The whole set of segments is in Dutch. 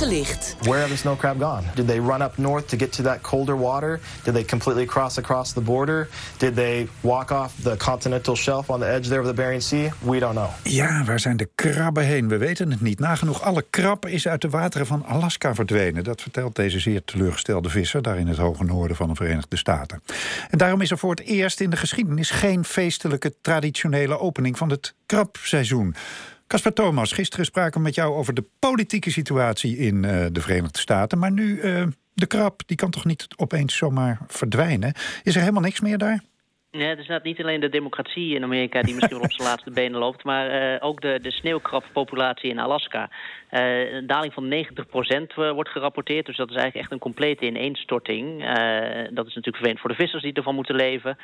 Uitgelicht. Where have the snow crab gone? Did they run up north to get to that colder water? Did they completely cross across the border? Did they walk off the continental shelf on the edge there of the Bering Sea? We don't know. Ja, waar zijn de krabben heen? We weten het niet. Nagenoeg alle krab is uit de wateren van Alaska verdwenen. Dat vertelt deze zeer teleurgestelde visser... daar in het hoge noorden van de Verenigde Staten. En daarom is er voor het eerst in de geschiedenis... geen feestelijke traditionele opening van het krabseizoen. Casper Thomas, gisteren spraken we met jou over de politieke situatie in uh, de Verenigde Staten. Maar nu, uh, de krab, die kan toch niet opeens zomaar verdwijnen? Is er helemaal niks meer daar? Nee, het is net niet alleen de democratie in Amerika die misschien wel op zijn laatste benen loopt, maar uh, ook de, de sneeuwkrabpopulatie in Alaska. Uh, een daling van 90% wordt gerapporteerd, dus dat is eigenlijk echt een complete ineenstorting. Uh, dat is natuurlijk vervelend voor de vissers die ervan moeten leven.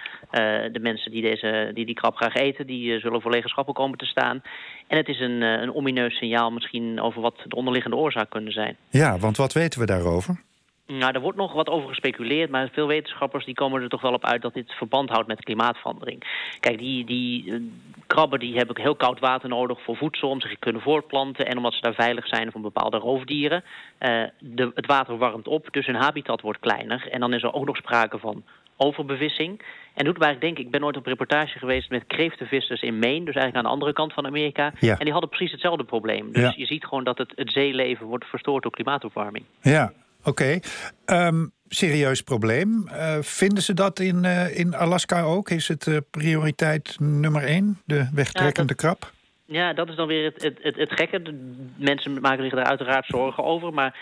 de mensen die, deze, die die krab graag eten, die zullen voor lege schappen komen te staan. En het is een, een omineus signaal misschien over wat de onderliggende oorzaak kunnen zijn. Ja, want wat weten we daarover? Nou, er wordt nog wat over gespeculeerd, maar veel wetenschappers die komen er toch wel op uit dat dit verband houdt met klimaatverandering. Kijk, die, die uh, krabben die hebben heel koud water nodig voor voedsel om zich te kunnen voortplanten en omdat ze daar veilig zijn van bepaalde roofdieren. Uh, de, het water warmt op, dus hun habitat wordt kleiner en dan is er ook nog sprake van overbevissing. En doet mij denken, ik ben ooit op reportage geweest met kreeftenvissers in Maine, dus eigenlijk aan de andere kant van Amerika. Ja. En die hadden precies hetzelfde probleem. Dus Ja. je ziet gewoon dat het, het zeeleven wordt verstoord door klimaatopwarming. Ja, oké. Ehm, serieus probleem. Eh, vinden ze dat in, eh, in Alaska ook? Is het eh, prioriteit nummer één, de wegtrekkende krab? Ja, dat is dan weer het, het, het, het gekke. De mensen maken zich daar uiteraard zorgen over. Maar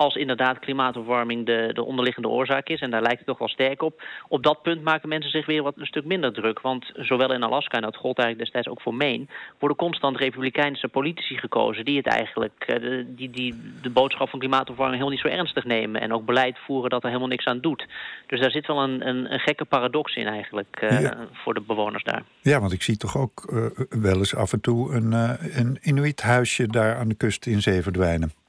als inderdaad klimaatopwarming de, de onderliggende oorzaak is... en daar lijkt het toch wel sterk op... op dat punt maken mensen zich weer wat een stuk minder druk. Want zowel in Alaska, en dat gold eigenlijk destijds ook voor Maine... worden constant republikeinse politici gekozen... die het eigenlijk eh, die, die de boodschap van klimaatopwarming helemaal niet zo ernstig nemen... en ook beleid voeren dat er helemaal niks aan doet. Dus daar zit wel een, een, een gekke paradox in eigenlijk eh, Ja. voor de bewoners daar. Ja, want ik zie toch ook eh, wel eens af en toe een, een Inuit-huisje daar aan de kust in zee verdwijnen.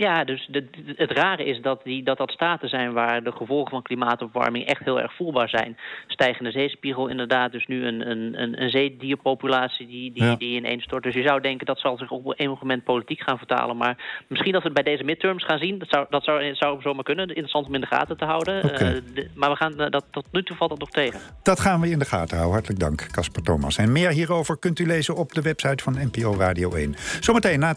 Ja, dus de, het rare is dat, die, dat dat staten zijn waar de gevolgen van klimaatopwarming echt heel erg voelbaar zijn. Stijgende zeespiegel inderdaad, dus nu een, een, een, zeedierpopulatie die, die, Ja. die ineenstort. Dus je zou denken dat zal zich op een moment politiek gaan vertalen. Maar misschien dat we het bij deze midterms gaan zien, dat zou, dat zou, zou zomaar kunnen. Interessant om in de gaten te houden. Eh, de- maar we gaan, eh, dat, tot nu toe valt dat nog tegen. Dat gaan we in de gaten houden. Hartelijk dank, Casper Thomas. En meer hierover kunt u lezen op de website van NPO Radio 1. Zometeen na het